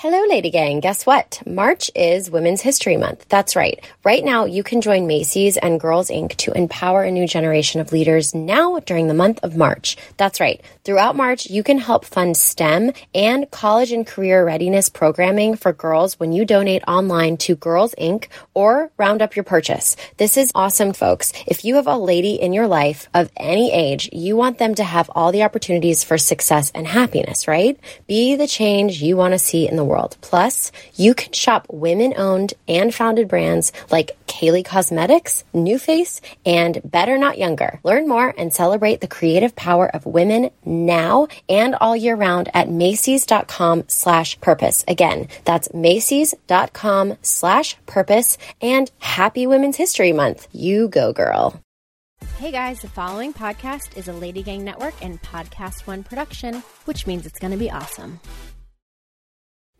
Hello, Lady Gang. Guess what? March is Women's History Month. That's right. Right now, you can join Macy's and Girls Inc. to empower a new generation of leaders now during the month of March. That's right. Throughout March, you can help fund STEM and college and career readiness programming for girls when you donate online to Girls Inc. or round up your purchase. This is awesome, folks. If you have a lady in your life of any age, you want them to have all the opportunities for success and happiness, right? Be the change you want to see in the world. Plus, you can shop women owned and founded brands like Kylie Cosmetics, NuFACE, and Better Not Younger. Learn more and celebrate the creative power of women now and all year round at Macy's.com slash purpose. Again, that's Macy's.com slash purpose and happy Women's History Month. You go, girl. Hey guys, the following podcast is a Lady Gang Network and Podcast One production, which means it's going to be awesome.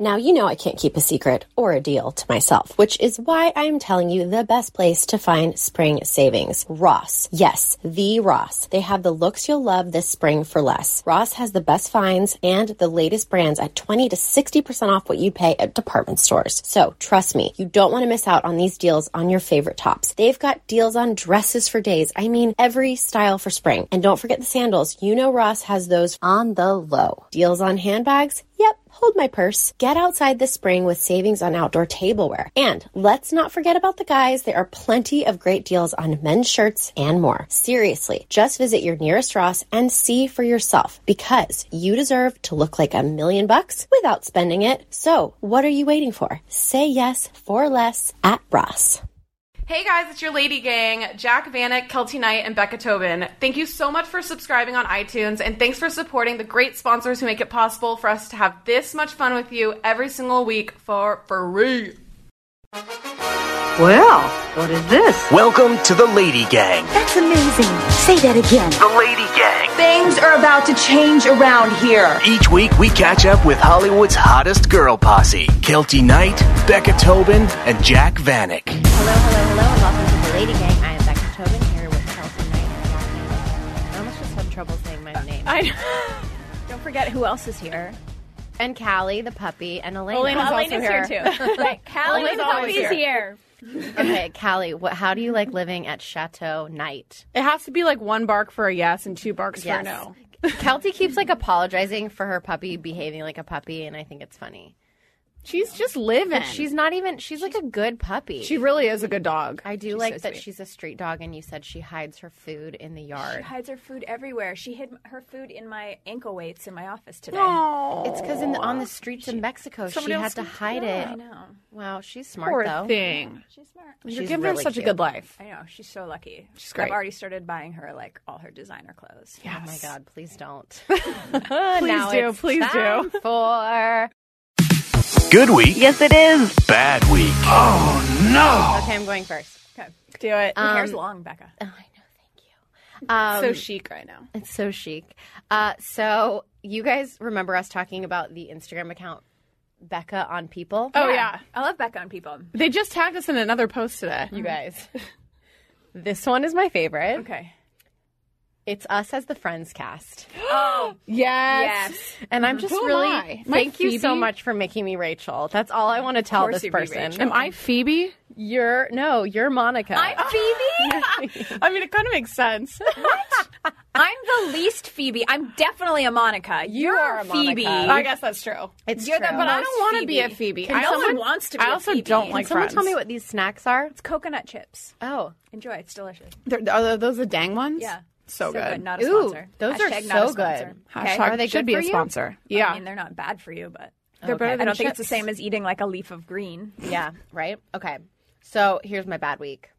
Now, you know I can't keep a secret or a deal to myself, which is why I'm telling you the best place to find spring savings. Ross. Yes, the Ross. They have the looks you'll love this spring for less. Ross has the best finds and the latest brands at 20 to 60% off what you pay at department stores. So trust me, you don't want to miss out on these deals on your favorite tops. They've got deals on dresses for days. I mean, every style for spring. And don't forget the sandals. You know Ross has those on the low. Deals on handbags? Yep, hold my purse. Get outside this spring with savings on outdoor tableware. And let's not forget about the guys. There are plenty of great deals on men's shirts and more. Seriously, just visit your nearest Ross and see for yourself because you deserve to look like a million bucks without spending it. So what are you waiting for? Say yes for less at Ross. Hey guys, it's your Lady Gang, Jac Vanek, Keltie Knight, and Becca Tobin. Thank you so much for subscribing on iTunes, and thanks for supporting the great sponsors who make it possible for us to have this much fun with you every single week for free. Well, what is this? Welcome to the Lady Gang. That's amazing. Say that again. The Lady Gang. Things are about to change around here. Each week we catch up with Hollywood's hottest girl posse Keltie Knight, Becca Tobin, and Jac Vanek. Hello, hello, hello, and welcome to the Lady Gang. I am Becca Tobin here with Keltie Knight and Jac Vanek. I almost just had trouble saying my name. I don't forget who else is here. and Calle, the puppy, and Elena. Elena's also here. too. right, Calle Elena's the always puppy's here. here. Okay, Calle, what, how do you like living at Chateau Knight? It has to be like one bark for a yes and two barks for a no. Keltie keeps like apologizing for her puppy behaving like a puppy, and I think it's funny. She's just living. She's not even. She's like a good puppy. she really is a good dog. I do She's like so that sweet. she's a street dog, and you said she hides her food in the She yard. hides her food everywhere. She hid her food in my ankle weights in my office today. It's because on the streets in Mexico, she Somebody had else to can- hide I it. know. Wow, she's smart poor though. thing. She's smart. You're She's giving her really such a cute. good life. I know. She's so lucky. She's great. I've already started buying her like all her designer clothes. Oh my god, please don't. Please do, please do. For Good week, Yes, it is. bad week. Oh no! okay, I'm going first. Okay. Do it. Your hair's long, Becca. Oh, I know, thank you. Um, so chic right now. It's so chic. Uh, so you guys remember us talking about the Instagram account Becca on People? Oh yeah. I love Becca on people. They just tagged us in another post today. you guys. this one is my favorite. Okay. It's us as the Friends cast. Oh, Yes. yes. And I'm just Who am really I? Am I thank you so much for making me Rachel. That's all I want to tell this person. Am I Phoebe? You're no, you're Monica. I'm Phoebe. I mean, it kind of makes sense. I'm the least Phoebe. I'm definitely a Monica. You You're are a Phoebe. Monica. I guess that's true. it's You're the true. But I don't want to be a Phoebe. Phoebe. Can I someone also, wants to be I a also Phoebe. don't like. Can like Someone friends. tell me what these snacks are. It's coconut chips. Oh, Enjoy. It's delicious. They're, are those the dang ones? Yeah. So, good. Not a Ooh, sponsor. those are so not a good. sponsor. Okay. Hashtag Are they should good be for a you? sponsor. Yeah. I mean, they're not bad for you, but they're better I don't think it's the same as eating like a leaf of green. yeah, right. Okay, so here's my bad week.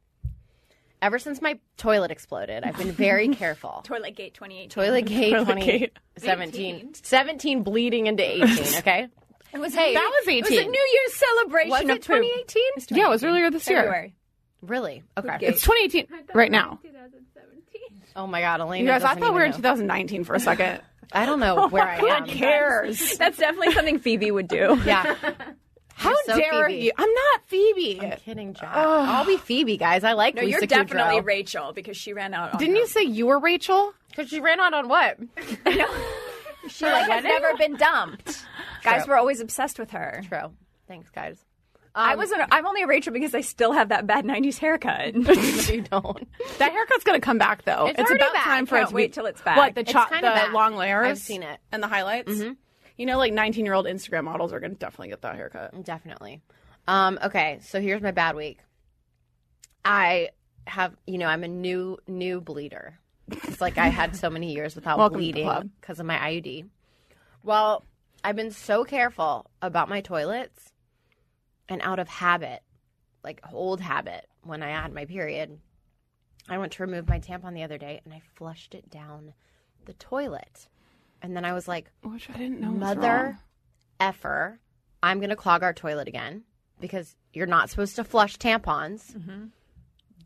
Ever since my toilet exploded, I've been very careful. Toilet Gate 2018. Toilet gate 2017. Eighteen. 17 bleeding into 18, okay? It was Hey, That was 18. It was a New Year's celebration Was of it poop. 2018? yeah, it was earlier this year. February. Really? Okay. It's 2018 right now. 2017. Oh my god, Elena. You guys, I doesn't thought we were in even know. 2019 for a second. I don't know oh where I am. Who cares? That's definitely something Phoebe would do. Yeah. How so dare Phoebe. you? I'm not Phoebe. I'm kidding, Jac. I'll be Phoebe, guys. I like No, Lisa you're definitely Kudrow. Rachel because she ran out. On Didn't her. you say you were Rachel? Because she ran out on what? She like has never been dumped. Guys were always obsessed with her. True. Thanks, guys. I wasn't. I'm only a Rachel because I still have that bad '90s haircut. you don't. That haircut's gonna come back though. It's already about back. time for Can't it to be- wait till it's back. What the It's chop, the kinda back. long layers? I've seen it. and the highlights. You know, like 19 year old Instagram models are gonna definitely get that haircut. Definitely. Um, okay, so here's my bad week. I have, you know, I'm a new new bleeder. It's like I had so many years without Welcome to the bleeding club. because of my IUD. Well, I've been so careful about my toilets, and out of habit, like old habit, when I had my period, I went to remove my tampon the other day and I flushed it down the toilet, and then I was like, Which I didn't know. mother effer, I'm going to clog our toilet again because you're not supposed to flush tampons. Mm-hmm.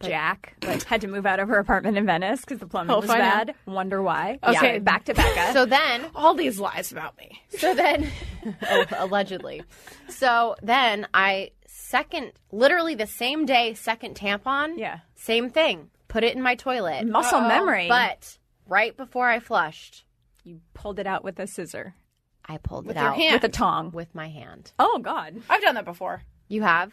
Jac had to move out of her apartment in Venice because the plumbing Oh, was fine. bad. Wonder why? Okay. Yeah, back to Becca. So then, all these lies about me. so then, oh, allegedly. So then I second, literally the same day, second tampon. Yeah. Same thing. Put it in my toilet. muscle memory. But right before I flushed, you pulled it out with a scissor, I pulled it your out hand. with a tong. with my hand. Oh God. I've done that before. You have?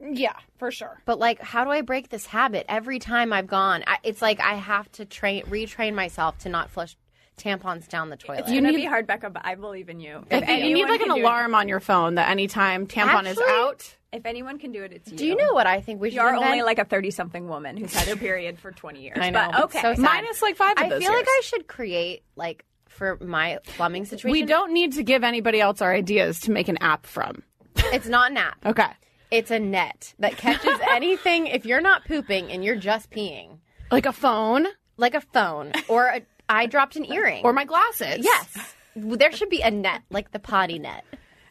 Yeah, for sure. But like, how do I break this habit? Every time I've gone, I, it's like I have to train, retrain myself to not flush tampons down the toilet. It's gonna be hard, Becca, but I believe in you. If you need like an can do it- alarm on your phone that anytime tampon is out. if anyone can do it, it's you. Do you know what I think we should You're invent? only like a thirty-something woman who's had her period for twenty years. I know. But okay. so. Minus like five of I those feel like. I should create like for my plumbing situation. We don't need to give anybody else our ideas to make an app from. It's not an app. Okay. It's a net that catches anything. If you're not pooping and you're just peeing, Like a phone like a phone or a, I dropped an earring. or my glasses. yes, there should be a net like the potty net.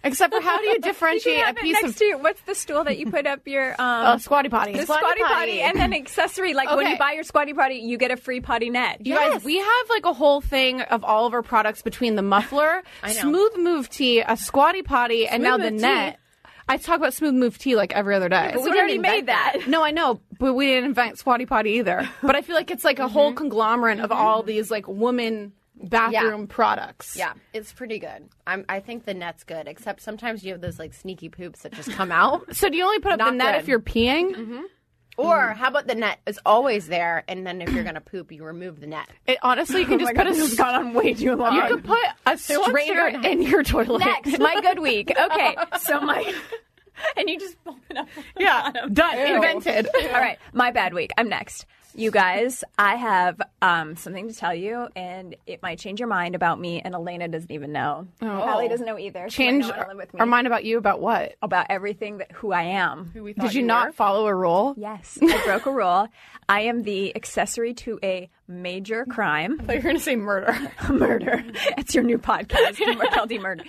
Except for how do you You differentiate a have it piece next of to you. What's the stool that you put up your um uh, squatty potty? the squatty squatty potty. potty. and then accessory like when you buy your squatty potty you get a free potty net. You guys, we have like a whole thing of all of our products between the muffler, smooth move tea, a squatty potty, and now the tea? net. I talk about smooth move tea like every other day. we didn't already made that. No, I know, but we didn't invent squatty potty either. But I feel like it's like a whole mm-hmm. conglomerate of all mm-hmm. these like woman bathroom products. Yeah, it's pretty good. I'm, I think the net's good, except sometimes you have those like sneaky poops that just come out. So do you only put up the net good. if you're peeing? Mm-hmm. Or mm-hmm. how about the net is always there, and then if you're gonna poop, you remove the net. It, honestly, you can oh just put a. this has gone on way too long. You could put a strainer in your toilet. Next, my good week. Okay, so my and you just open up. Yeah, done. Invented. All right, my bad week. I'm next. You guys, I have um, something to tell you, and it might change your mind about me. And Elena doesn't even know. Oh. Allie doesn't know either. She Change not wanna live with me. our mind about you about what? about everything that who I am. Did you not follow a rule? Yes, I broke a rule. I am the accessory to a major crime. I thought you were going to say murder. murder. It's your new podcast, Keltie Murder.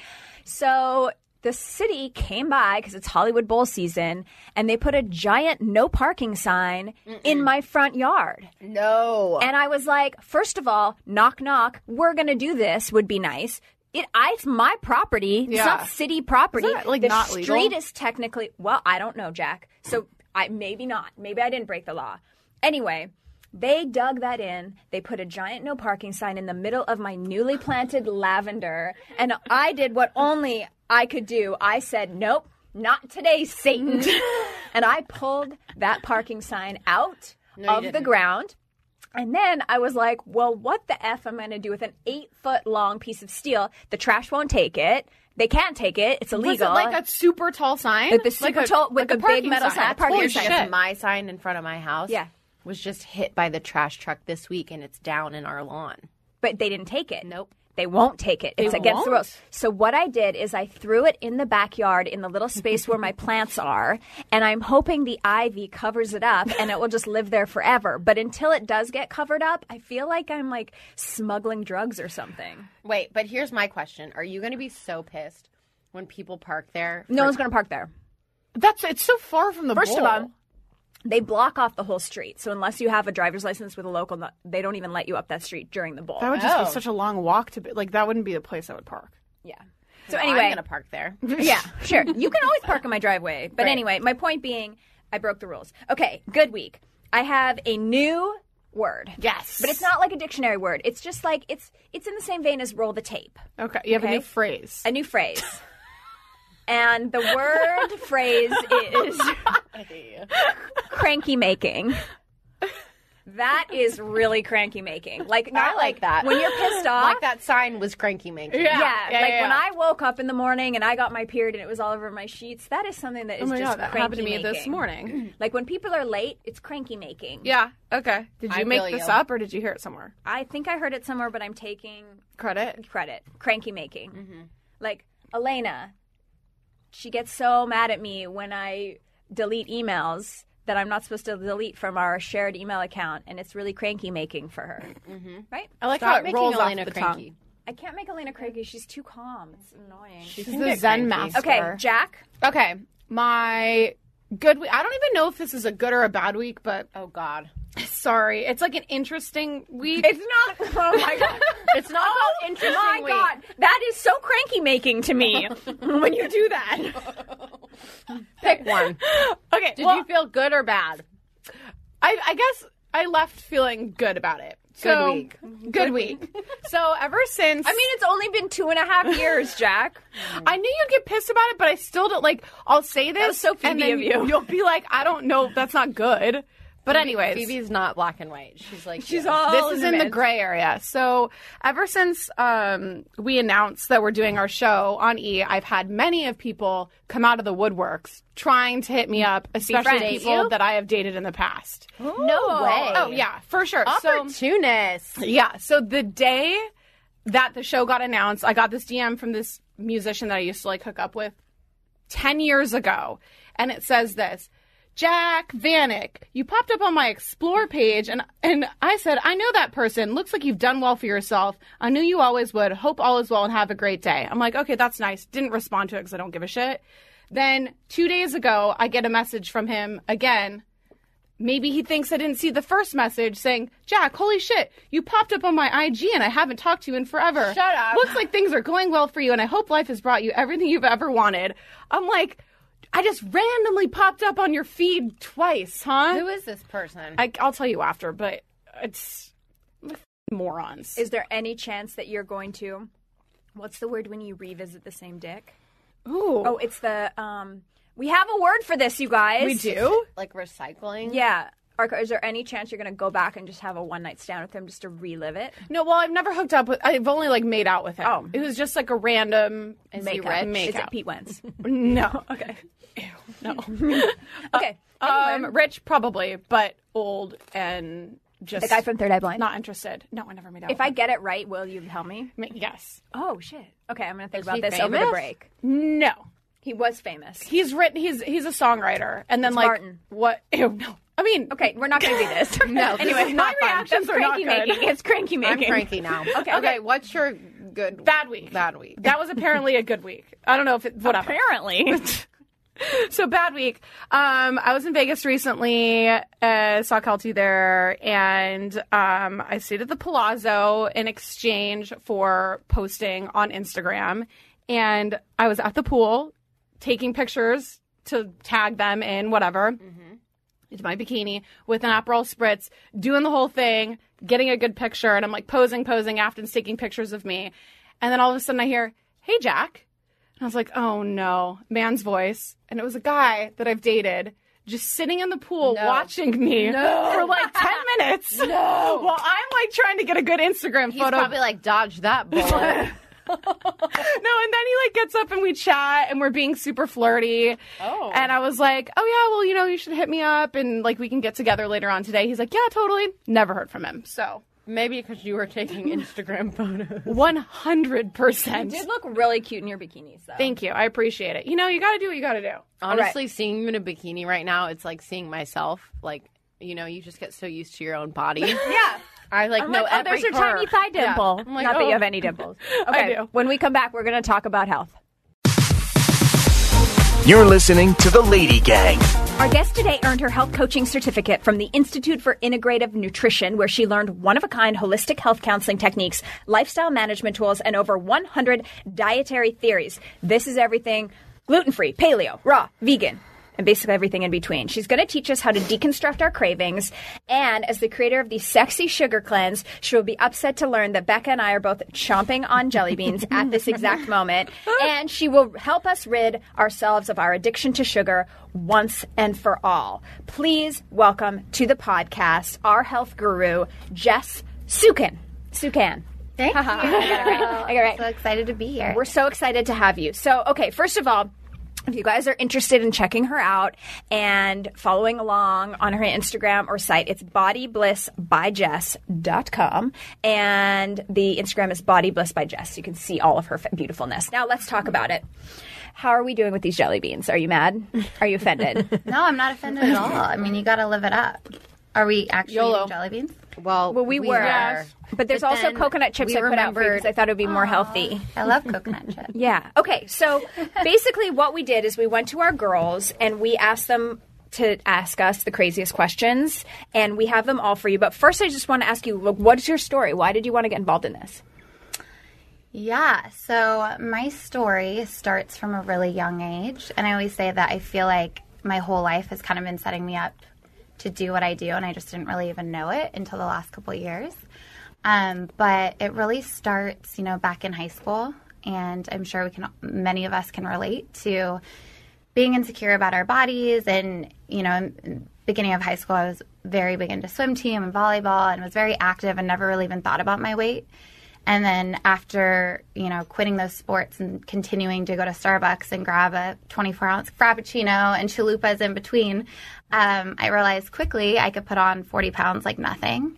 So the city came by because it's Hollywood Bowl season, and they put a giant no parking sign in my front yard. No. And I was like, first of all, knock knock, we're gonna do this would be nice. It, I, it's my property. It's Yeah. not city property. That, like, the not street legal? is technically well, I don't know, Jac. So I maybe not. Maybe I didn't break the law. Anyway, they dug that in. They put a giant no parking sign in the middle of my newly planted lavender, and I did what only I could do. I said, "Nope, not today, Satan," and I pulled that parking sign out of the ground. And then I was like, well, what the F am I going to do with an eight foot long piece of steel? The trash won't take it. They can't take it. It's illegal. Was it like a super tall sign? With the Like a- tall- with like a the big parking metal sign, a parking Holy sign. shit. my sign in front of my house Yeah. Was just hit by the trash truck this week and it's down in our lawn. but they didn't take it. Nope. They won't take it. It's They against the won't? rules. So what I did is I threw it in the backyard in the little space where my plants are, and I'm hoping the ivy covers it up and it will just live there forever. But until it does get covered up, I feel like I'm like smuggling drugs or something. Wait, but here's my question. Are you going to be so pissed when people park there? No one's going to park there. That's it's so far from the First of all, they block off the whole street. So unless you have a driver's license with a local, they don't even let you up that street during the bowl. that would just Oh. be such a long walk to be like that wouldn't be the place I would park. yeah. So anyway. I'm going to park there. yeah, sure. You can always park in my driveway. But anyway, my point being, I broke the rules. Okay, good week. I have a new word. Yes. But it's not like a dictionary word. It's just like it's it's in the same vein as roll the tape. Okay, you have a new phrase. A new phrase. And the word phrase is cranky making. That is really cranky making. Like not I like that. when you're pissed off. like that sign was cranky making. Yeah, yeah, like yeah, when. I woke up in the morning and I got my period and it was all over my sheets. That is something that is Oh my just god, that cranky happened to me this morning. Like when people are late, it's cranky making. Yeah. Okay. Did you I make feel this you. up or did you hear it somewhere? I think I heard it somewhere, but I'm taking Credit. credit. Cranky making. Mm-hmm. Like Elena, she gets so mad at me when I delete emails that I'm not supposed to delete from our shared email account, and it's really cranky making for her. Mm-hmm. Right? I like Stop how it making rolls Elena off the cranky. tongue. I can't make Elena cranky. She's too calm. It's annoying. She's can the Zen cranky. master. Okay, Jac. Okay. My good week. I don't even know if this is a good or a bad week, but Oh God. sorry. It's like an interesting week. It's not. Oh my god. It's not about oh, interesting my week. god, that is so cranky making to me when you do that. Pick one. okay. Did well, you feel good or bad? I, I guess I left feeling good about it. So, week. Good week. so ever since I mean, it's only been two and a half years, Jac. I knew you'd get pissed about it, but I still don't like. I'll say this, was so and then of you. You'll be like, I don't know. That's not good. But anyways, Phoebe's not black and white. She's like She's you. all this is in the gray area. So ever since um, we announced that we're doing our show on E, I've had many of people come out of the woodworks trying to hit me up, especially friends. people You? that I have dated in the past. No way. Oh yeah, for sure. So Opportunist. yeah, so the day that the show got announced, I got this DM from this musician that I used to like hook up with 10 years ago. And it says this Jac Vanek, you popped up on my explore page and and I said, I know that person. Looks like you've done well for yourself. I knew you always would. Hope all is well and have a great day. I'm like, okay, that's nice. Didn't respond to it because I don't give a shit. Then two days ago, I get a message from him again maybe he thinks I didn't see the first message saying, Jac, holy shit, you popped up on my IG and I haven't talked to you in forever. Shut up. Looks like things are going well for you and I hope life has brought you everything you've ever wanted. I'm like, I just randomly popped up on your feed twice, huh? Who is this person? I, I'll tell you after, but it's morons. Is there any chance that you're going to? What's the word when you revisit the same dick? Ooh, Oh, it's the um. We have a word for this, you guys. we do? like recycling? Yeah. Is there any chance you're going to go back and just have a one night stand with him just to relive it? No, well, I've never hooked up with. I've only like made out with him. Oh. it was just like a random Is Makeup. rich? Is it Pete Wentz? No, okay. no. Okay. Um, Anyway, rich probably, but old and just the guy from Third Eye Blind. not interested. No, I never made out. if I him. get it right, will you tell me? Yes, Oh shit. Okay, I'm gonna think Is about this over the break. no, He was famous. he's written. He's he's a songwriter, and then It's like Martin. what? Ew, no, I mean, Okay, we're not gonna do this. No, this anyway, is not my fun. reactions That's are not cranky good. making. It's cranky I'm making. cranky now. Okay, Okay. What's your good Bad week. Bad week. That was apparently a good week. I don't know if it. Whatever. Apparently. so bad week. Um, I was in Vegas recently, uh, saw Keltie there, and um, I stayed at the Palazzo in exchange for posting on Instagram. And I was at the pool taking pictures to tag them in whatever. It's my bikini with an Aperol spritz, doing the whole thing, getting a good picture, and I'm like posing, posing, Afton's taking pictures of me. And then all of a sudden I hear, Hey, Jac. And I was like, oh no, man's voice. And it was a guy that I've dated just sitting in the pool watching me for like 10 minutes. No. While I'm like trying to get a good Instagram He's photo. probably like dodge that bullet. no, and then he like gets up and we chat and we're being super flirty. Oh. And I was like, oh yeah, well, you know, you should hit me up and like we can get together later on today. He's like, yeah, totally. Never heard from him. So Maybe because you were taking Instagram photos. 100%. You did look really cute in your bikinis, though. Thank you. I appreciate it. You know, you got to do what you got to do. Honestly, seeing you in a bikini right now, it's like seeing myself. Like, you know, you just get so used to your own body. yeah. I like I'm know like, oh, every there's your curve. tiny thigh dimple. I'm like, Not that oh. you have any dimples. I Okay. do. When we come back, we're going to talk about health. You're listening to The Lady Gang. Our guest today earned her health coaching certificate from the Institute for Integrative Nutrition, where she learned one of a kind holistic health counseling techniques, lifestyle management tools, and over 100 dietary theories. This is everything gluten free, paleo, raw, vegan. And basically everything in between. She's going to teach us how to deconstruct our cravings. And as the creator of the sexy sugar cleanse, she will be upset to learn that Becca and I are both chomping on jelly beans at this exact moment. And she will help us rid ourselves of our addiction to sugar once and for all. Please welcome to the podcast our health guru, Jess Suchan. Suchan. Thank you. I got it right. I got it right. So excited to be here. We're so excited to have you. So, okay, first of all, if you guys are interested in checking her out and following along on her Instagram or site, it's bodyblissbyjess.com. And the Instagram is bodyblissbyjess. You can see all of her beautifulness. Now, let's talk about it. How are we doing with these jelly beans? Are you mad? Are you offended? no, I'm not offended at all. I mean, you got to live it up. Are we actually YOLO. eating jelly beans? Well, well, we, were. Yes. But there's But also coconut chips we I put out for because I thought it would be more healthy. I love coconut chips. Yeah. Okay. So basically, what we did is we went to our girls and we asked them to ask us the craziest questions, and we have them all for you. But first, I just want to ask you, look, what is your story? Why did you want to get involved in this? Yeah, so my story starts from a really young age, and I always say that I feel like my whole life has kind of been setting me up to do what I do, and I just didn't really even know it until the last couple years. Um, but it really starts, you know, back in high school, and I'm sure we can, many of us can relate to being insecure about our bodies. And you know, in, in beginning of high school, I was very big into swim team and volleyball, and was very active, and never really even thought about my weight. And then after, you know, quitting those sports and continuing to go to Starbucks and grab a 24 ounce Frappuccino and chalupas in between, um, I realized quickly I could put on 40 pounds like nothing.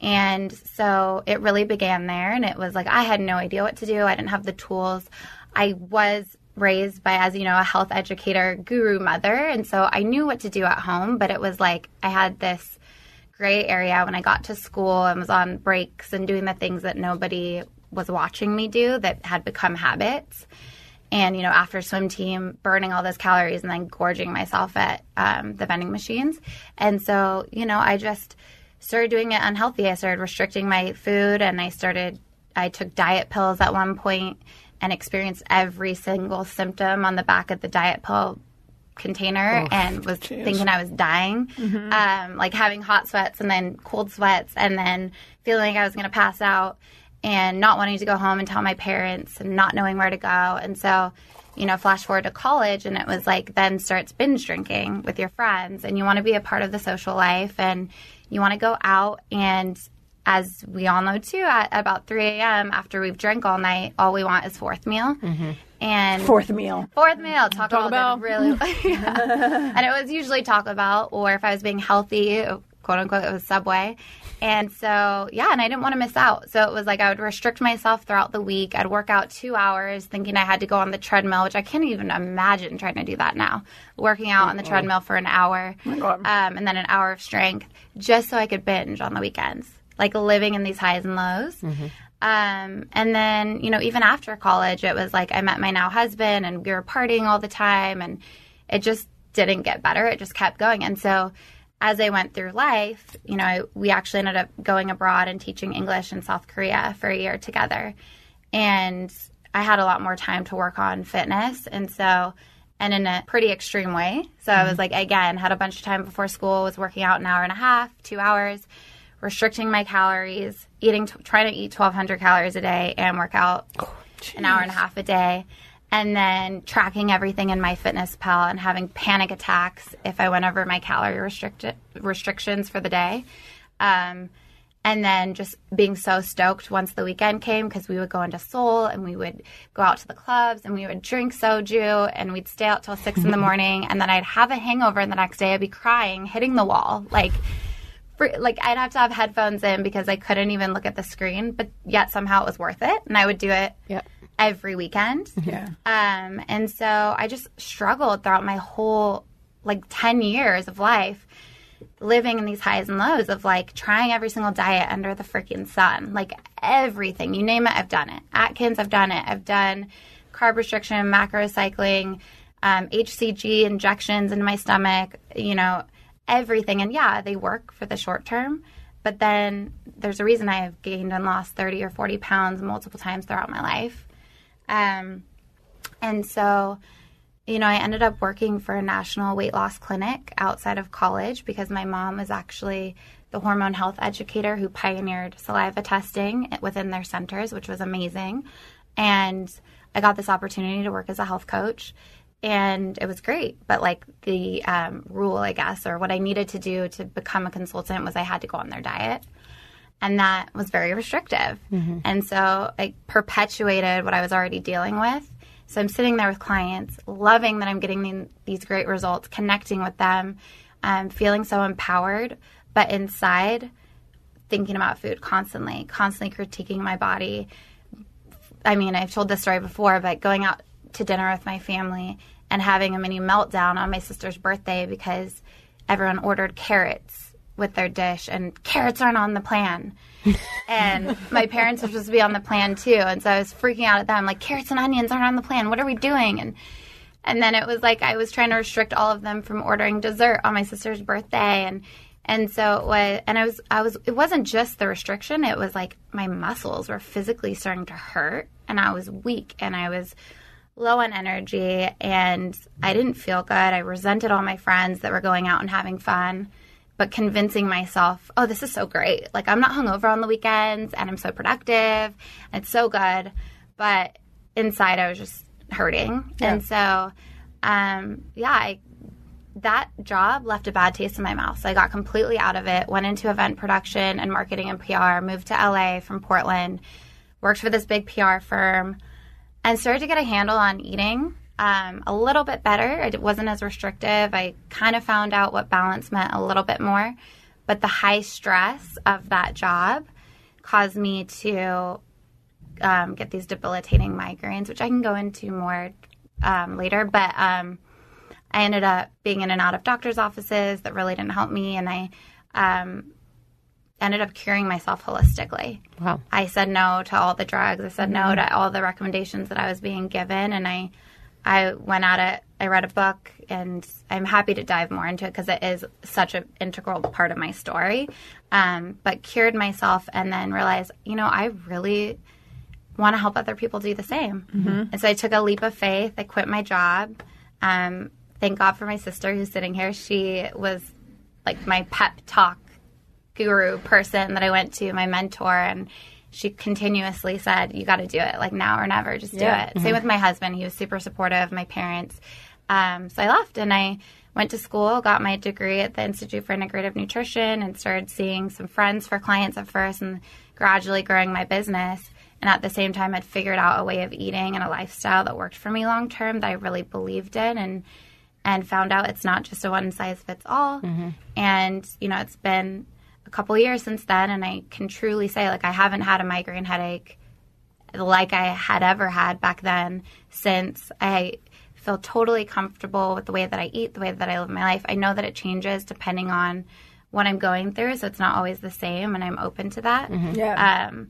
And so it really began there. And it was like I had no idea what to do. I didn't have the tools. I was raised by, as you know, a health educator, guru mother. And so I knew what to do at home, but it was like I had this gray area when I got to school and was on breaks and doing the things that nobody was watching me do that had become habits. And, you know, after swim team, burning all those calories and then gorging myself at um, the vending machines. And so, you know, I just started doing it unhealthy. I started restricting my food and I started, I took diet pills at one point and experienced every single symptom on the back of the diet pill container and was thinking I was dying, um, like having hot sweats and then cold sweats, and then feeling like I was going to pass out, and not wanting to go home and tell my parents, and not knowing where to go. And so, you know, flash forward to college, and it was like then starts binge drinking with your friends, and you want to be a part of the social life, and you want to go out and as we all know too, at about 3 a.m. after we've drank all night, all we want is fourth meal. And Fourth meal. Fourth meal, Taco, Taco Bell. Bell. Really, Yeah. and it was usually Taco Bell, or if I was being healthy, quote unquote, it was Subway. And so, yeah, and I didn't want to miss out. So it was like I would restrict myself throughout the week. I'd work out two hours, thinking I had to go on the treadmill, which I can't even imagine trying to do that now. Working out on the treadmill for an hour, um, and then an hour of strength, just so I could binge on the weekends, like living in these highs and lows. Um, and then, you know, even after college, it was like I met my now husband and we were partying all the time and it just didn't get better. It just kept going. And so as I went through life, you know, I, we actually ended up going abroad and teaching English in South Korea for a year together. And I had a lot more time to work on fitness. And so, and in a pretty extreme way. So I was like, again, had a bunch of time before school, was working out an hour and a half, two hours, restricting my calories, eating, t- trying to eat 1,200 calories a day and work out an hour and a half a day. And then tracking everything in MyFitnessPal and having panic attacks if I went over my calorie restricted restrictions for the day. Um, and then just being so stoked once the weekend came because we would go into Seoul and we would go out to the clubs and we would drink soju and we'd stay out till six in the morning and then I'd have a hangover and the next day I'd be crying, hitting the wall, like. Fr- Like I'd have to have headphones in because I couldn't even look at the screen, but yet somehow it was worth it, and I would do it Yep. every weekend. Yeah. Um, and so I just struggled throughout my whole like 10 years of life living in these highs and lows of like trying every single diet under the freaking sun. Like everything, you name it, I've done it. Atkins, I've done it. I've done carb restriction, macro cycling, um, HCG injections in my stomach, you know, everything. And yeah, they work for the short term. But then there's a reason I have gained and lost 30 or 40 pounds multiple times throughout my life. Um, and so you know, I ended up working for a national weight loss clinic outside of college because my mom was actually the hormone health educator who pioneered saliva testing within their centers, which was amazing. And I got this opportunity to work as a health coach, and it was great. But like the um, rule, I guess, or what I needed to do to become a consultant was I had to go on their diet. And that was very restrictive. And so I perpetuated what I was already dealing with. So I'm sitting there with clients, loving that I'm getting the- these great results, connecting with them, um, feeling so empowered, but inside thinking about food constantly, constantly critiquing my body. I mean, I've told this story before, but going out to dinner with my family and having a mini meltdown on my sister's birthday because everyone ordered carrots with their dish and carrots aren't on the plan. and my parents were supposed to be on the plan too. And so I was freaking out at them, like carrots and onions aren't on the plan. What are we doing? And and then it was like I was trying to restrict all of them from ordering dessert on my sister's birthday and and so it was and I was I was it wasn't just the restriction, it was like my muscles were physically starting to hurt and I was weak and I was low on energy and I didn't feel good. I resented all my friends that were going out and having fun, but convincing myself, oh, this is so great. Like, I'm not hungover on the weekends and I'm so productive and it's so good. But inside, I was just hurting. And so, um, yeah, I, that job left a bad taste in my mouth. So I got completely out of it, went into event production and marketing and PR, moved to LA from Portland, worked for this big PR firm and started to get a handle on eating um, a little bit better. It wasn't as restrictive. I kind of found out what balance meant a little bit more. But the high stress of that job caused me to um, get these debilitating migraines, which I can go into more um, later. But um, I ended up being in and out of doctor's offices that really didn't help me. And I um, ended up curing myself holistically. Wow. I said no to all the drugs. I said no to all the recommendations that I was being given, and I, I went at it. I read a book, and I'm happy to dive more into it because it is such an integral part of my story. Um, but cured myself, and then realized, you know, I really want to help other people do the same. And so I took a leap of faith. I quit my job. Um, thank God for my sister who's sitting here. She was like my pep talk guru person that I went to, my mentor, and she continuously said, "You got to do it, like now or never. Just do it." Same with my husband; he was super supportive. My parents. Um, so I left and I went to school, got my degree at the Institute for Integrative Nutrition, and started seeing some friends for clients at first, and gradually growing my business. And at the same time, I'd figured out a way of eating and a lifestyle that worked for me long term that I really believed in, and and found out it's not just a one size fits all. And you know, it's been a couple years since then, and I can truly say like I haven't had a migraine headache like I had ever had back then since I feel totally comfortable with the way that I eat, the way that I live my life. I know that it changes depending on what I'm going through, so it's not always the same, and I'm open to that. Yeah. Um,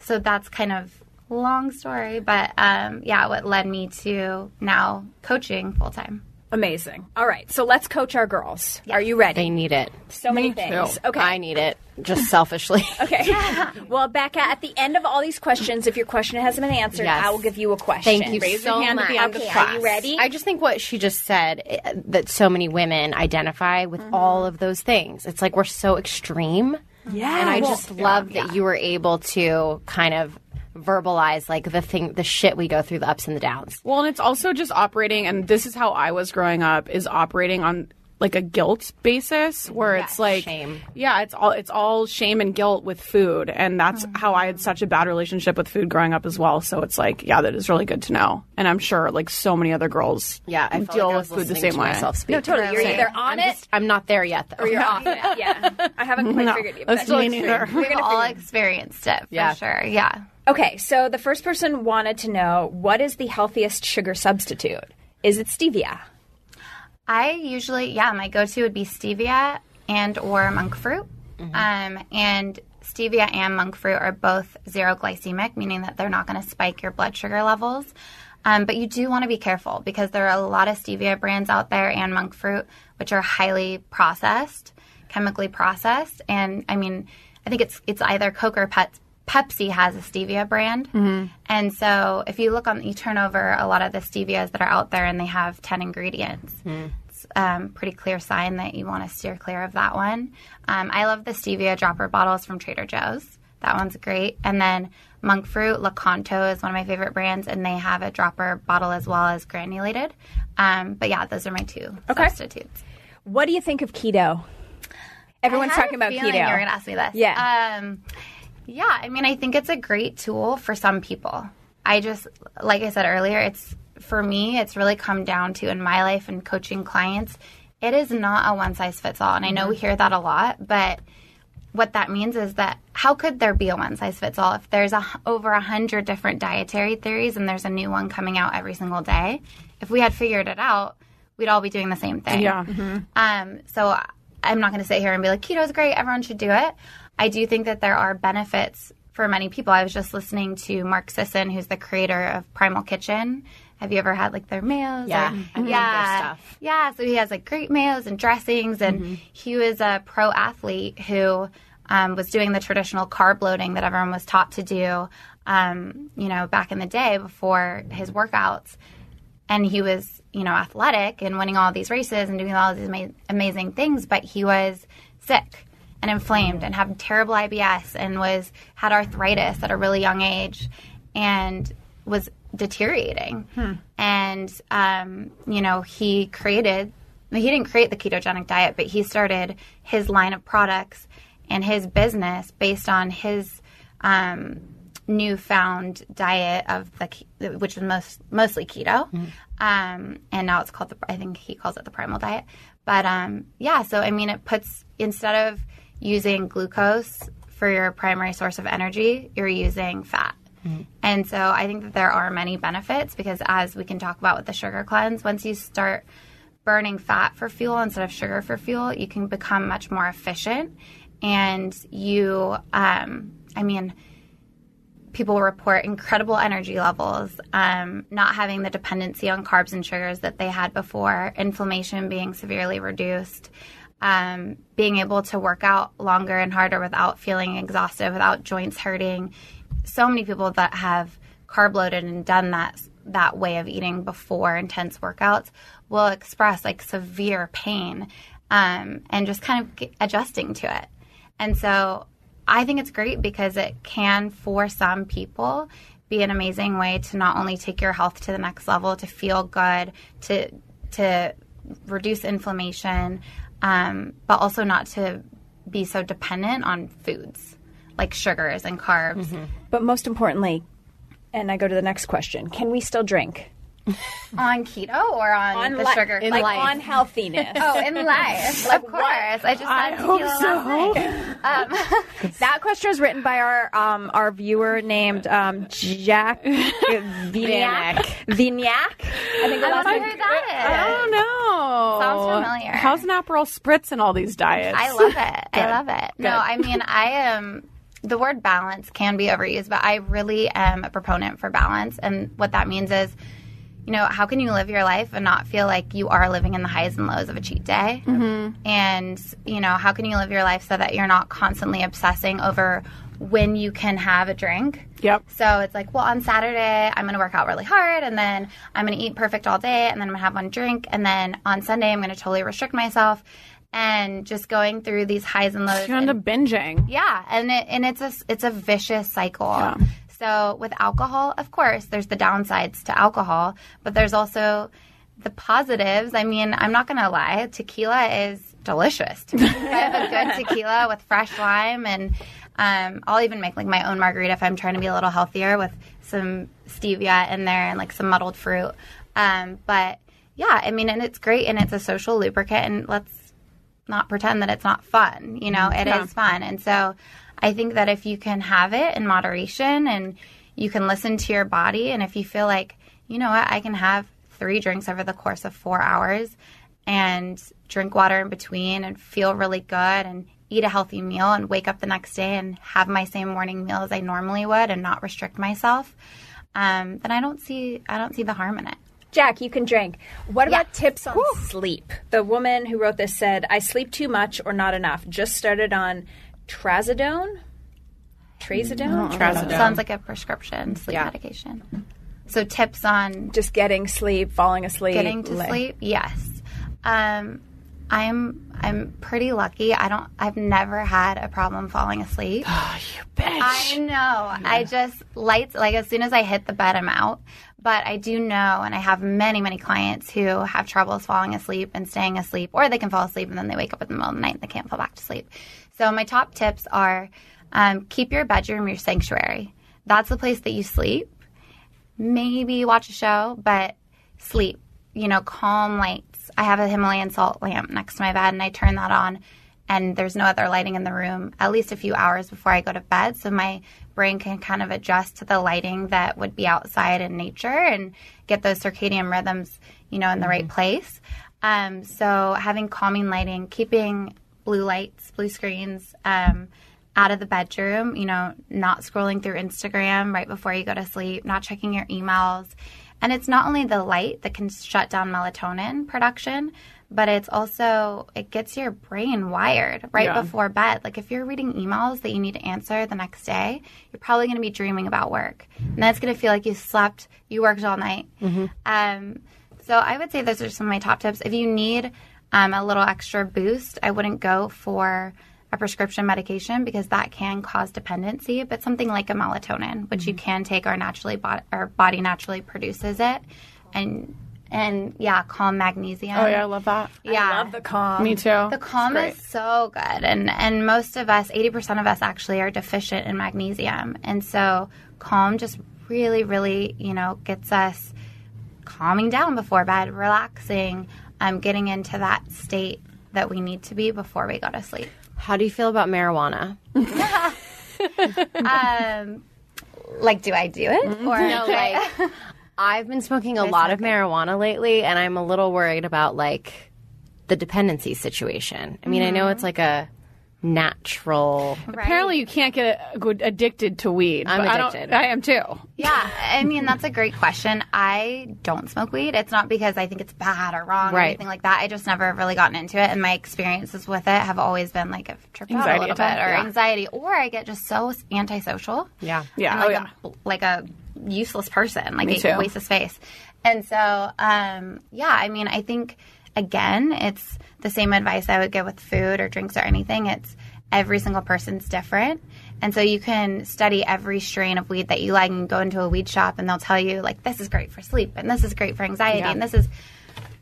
so that's kind of long story, but um, yeah, what led me to now coaching full time. Amazing. All right, so let's coach our girls. Are you ready? They need it. so many things. Okay. I need it, just selfishly. Okay. well, Becca, at the end of all these questions, if your question hasn't been answered, Yes. I will give you a question. Thank you Raise so your hand much. at the end Okay, of class. Are you ready? I just think what she just said eh, that so many women identify with Mm-hmm. all of those things. It's like we're so extreme. yeah. And I just love that you were able to kind of verbalize like the thing the shit we go through the ups and the downs. Well, and it's also just operating, and this is how I was growing up, is operating on like a guilt basis where it's like shame. Yeah, it's all it's all shame and guilt with food, and that's mm-hmm. how I had such a bad relationship with food growing up as well. So it's like, yeah, that is really good to know, and I'm sure like so many other girls, Yeah, I felt deal like with was food the same to way. myself speak. no, totally. You're either on I'm it just- I'm not there yet though. or you're off it. Yeah. I haven't quite No, figured it. that's but- me neither. We've all experienced it for Yeah. sure. Yeah. Okay, so the first person wanted to know what is the healthiest sugar substitute? Is it stevia? I usually, yeah, my go-to would be stevia and or monk fruit. Um, and stevia and monk fruit are both zero glycemic, meaning that they're not going to spike your blood sugar levels. Um, but you do want to be careful because there are a lot of stevia brands out there and monk fruit which are highly processed, chemically processed. And I mean, I think it's it's either Coke or Pet, Pepsi has a stevia brand. And so if you look on, you turn over a lot of the stevias that are out there and they have 10 ingredients. It's um, pretty clear sign that you want to steer clear of that one. Um, I love the stevia dropper bottles from Trader Joe's. That one's great. And then monk fruit, Lakanto is one of my favorite brands, and they have a dropper bottle as well as granulated. Um, but yeah, those are my two Okay. substitutes. What do you think of keto? Everyone's talking about keto. You're going to ask me this. Yeah. Um, yeah, I mean, I think it's a great tool for some people. I just, like I said earlier, it's for me, it's really come down to in my life and coaching clients, it is not a one size fits all. And I know we hear that a lot, but what that means is that how could there be a one size fits all if there's a, over a hundred different dietary theories and there's a new one coming out every single day? If we had figured it out, we'd all be doing the same thing. Yeah. Um, so I'm not going to sit here and be like, keto is great, everyone should do it. I do think that there are benefits for many people. I was just listening to Mark Sisson, who's the creator of Primal Kitchen. Have you ever had like their mayos? Yeah, or- I love their yeah, yeah. So he has like great mayos and dressings, and he was a pro athlete who um, was doing the traditional carb loading that everyone was taught to do. Um, you know, back in the day before his workouts, and he was you know athletic and winning all these races and doing all these ama- amazing things but he was sick and inflamed and had terrible IBS and was had arthritis at a really young age and was deteriorating. And um, you know he created he didn't create the ketogenic diet but he started his line of products and his business based on his um, newfound diet of the which was most mostly keto, um, and now it's called the I think he calls it the primal diet. But um, yeah, so I mean, it puts instead of using glucose for your primary source of energy, you're using fat. And so I think that there are many benefits because as we can talk about with the sugar cleanse, once you start burning fat for fuel instead of sugar for fuel, you can become much more efficient. And you, um, I mean, people report incredible energy levels, um, not having the dependency on carbs and sugars that they had before, inflammation being severely reduced, um, being able to work out longer and harder without feeling exhausted, without joints hurting. So many people that have carb loaded and done that that way of eating before intense workouts will express like severe pain um, and just kind of adjusting to it. And so I think it's great because it can, for some people, be an amazing way to not only take your health to the next level, to feel good, to to reduce inflammation, um, but also not to be so dependent on foods like sugars and carbs. But most importantly, and I go to the next question: Can we still drink On keto or on, the li- sugar? like life? on healthiness? Oh, in life, of course. I just had tequila last night. Um, That question was written by our um, our viewer named um, Jac Vignac. Vignac. I think the I last wonder name. who that I don't know. Sounds familiar. How's an Aperol spritz in all these diets? I love it. I love it. No, I mean, I am. The word balance can be overused, but I really am a proponent for balance. And what that means is, you know, how can you live your life and not feel like you are living in the highs and lows of a cheat day? Mm-hmm. And, you know, how can you live your life so that you're not constantly obsessing over when you can have a drink? Yep. So it's like, well, on Saturday, I'm going to work out really hard, and then I'm going to eat perfect all day, and then I'm going to have one drink, and then on Sunday, I'm going to totally restrict myself, and just going through these highs and lows. You end up binging. yeah, and it, and it's a it's a vicious cycle. So with alcohol, of course, there's the downsides to alcohol, but there's also the positives. I mean, I'm not gonna lie, tequila is delicious. To me. I have a good tequila with fresh lime, and um, I'll even make like my own margarita if I'm trying to be a little healthier with some stevia in there and like some muddled fruit. Um, but yeah, I mean, and it's great, and it's a social lubricant, and let's not pretend that it's not fun. You know, it is fun. And so I think that if you can have it in moderation and you can listen to your body, and if you feel like, you know what, I can have three drinks over the course of four hours and drink water in between and feel really good and eat a healthy meal and wake up the next day and have my same morning meal as I normally would and not restrict myself, um, then I don't see I don't see the harm in it. Jac, you can drink. What Yeah. about tips on sleep? The woman who wrote this said, "I sleep too much or not enough. Just started on trazodone." Trazodone? Sounds like a prescription sleep Yeah. medication. So tips on Just getting sleep, falling asleep. getting to lay- sleep. Yes. Um, I'm I'm pretty lucky. I don't. I've never had a problem falling asleep. Oh, you bitch. I know. I just lights like as soon as I hit the bed, I'm out. But I do know, and I have many, many clients who have troubles falling asleep and staying asleep, or they can fall asleep and then they wake up in the middle of the night and they can't fall back to sleep. So my top tips are um, keep your bedroom your sanctuary. That's the place that you sleep. Maybe watch a show, but sleep. You know, calm lights. I have a Himalayan salt lamp next to my bed, and I turn that on and there's no other lighting in the room at least a few hours before I go to bed. So my brain can kind of adjust to the lighting that would be outside in nature and get those circadian rhythms, you know, in the right place. Um, so having calming lighting, keeping blue lights, blue screens, um, out of the bedroom, you know, not scrolling through Instagram right before you go to sleep, not checking your emails. And it's not only the light that can shut down melatonin production, but it's also it gets your brain wired right Yeah. before bed. Like if you're reading emails that you need to answer the next day, you're probably going to be dreaming about work, and that's going to feel like you slept, you worked all night. Um, so I would say those are some of my top tips. If you need um, a little extra boost, I wouldn't go for a prescription medication because that can cause dependency. But something like a melatonin, which you can take, our naturally bo- our body naturally produces it, and and yeah, calm magnesium. Oh yeah, I love that. yeah. I love the calm. Me too. The calm is so good, and and most of us, eighty percent of us, actually are deficient in magnesium, and so calm just really, really, you know, gets us calming down before bed, relaxing, um, getting into that state that we need to be before we go to sleep. How do you feel about marijuana? Um, like, do I do it? Or No, like I've been smoking a lot of marijuana lately, and I'm a little worried about like the dependency situation. I mean, I know it's like a natural. Apparently, you can't get good addicted to weed. I'm but I addicted. I am too. Yeah, I mean that's a great question. I don't smoke weed. It's not because I think it's bad or wrong or anything like that. I just never really gotten into it, and my experiences with it have always been like I've tripped out a little attack, bit or yeah. anxiety, or I get just so antisocial. Yeah. Yeah. and Oh like, yeah. a, like a useless person, like Me a too. waste of space. And so, um, yeah, I mean, I think again, it's the same advice I would give with food or drinks or anything. It's every single person's different. And so you can study every strain of weed that you like and go into a weed shop and they'll tell you like this is great for sleep and this is great for anxiety and this is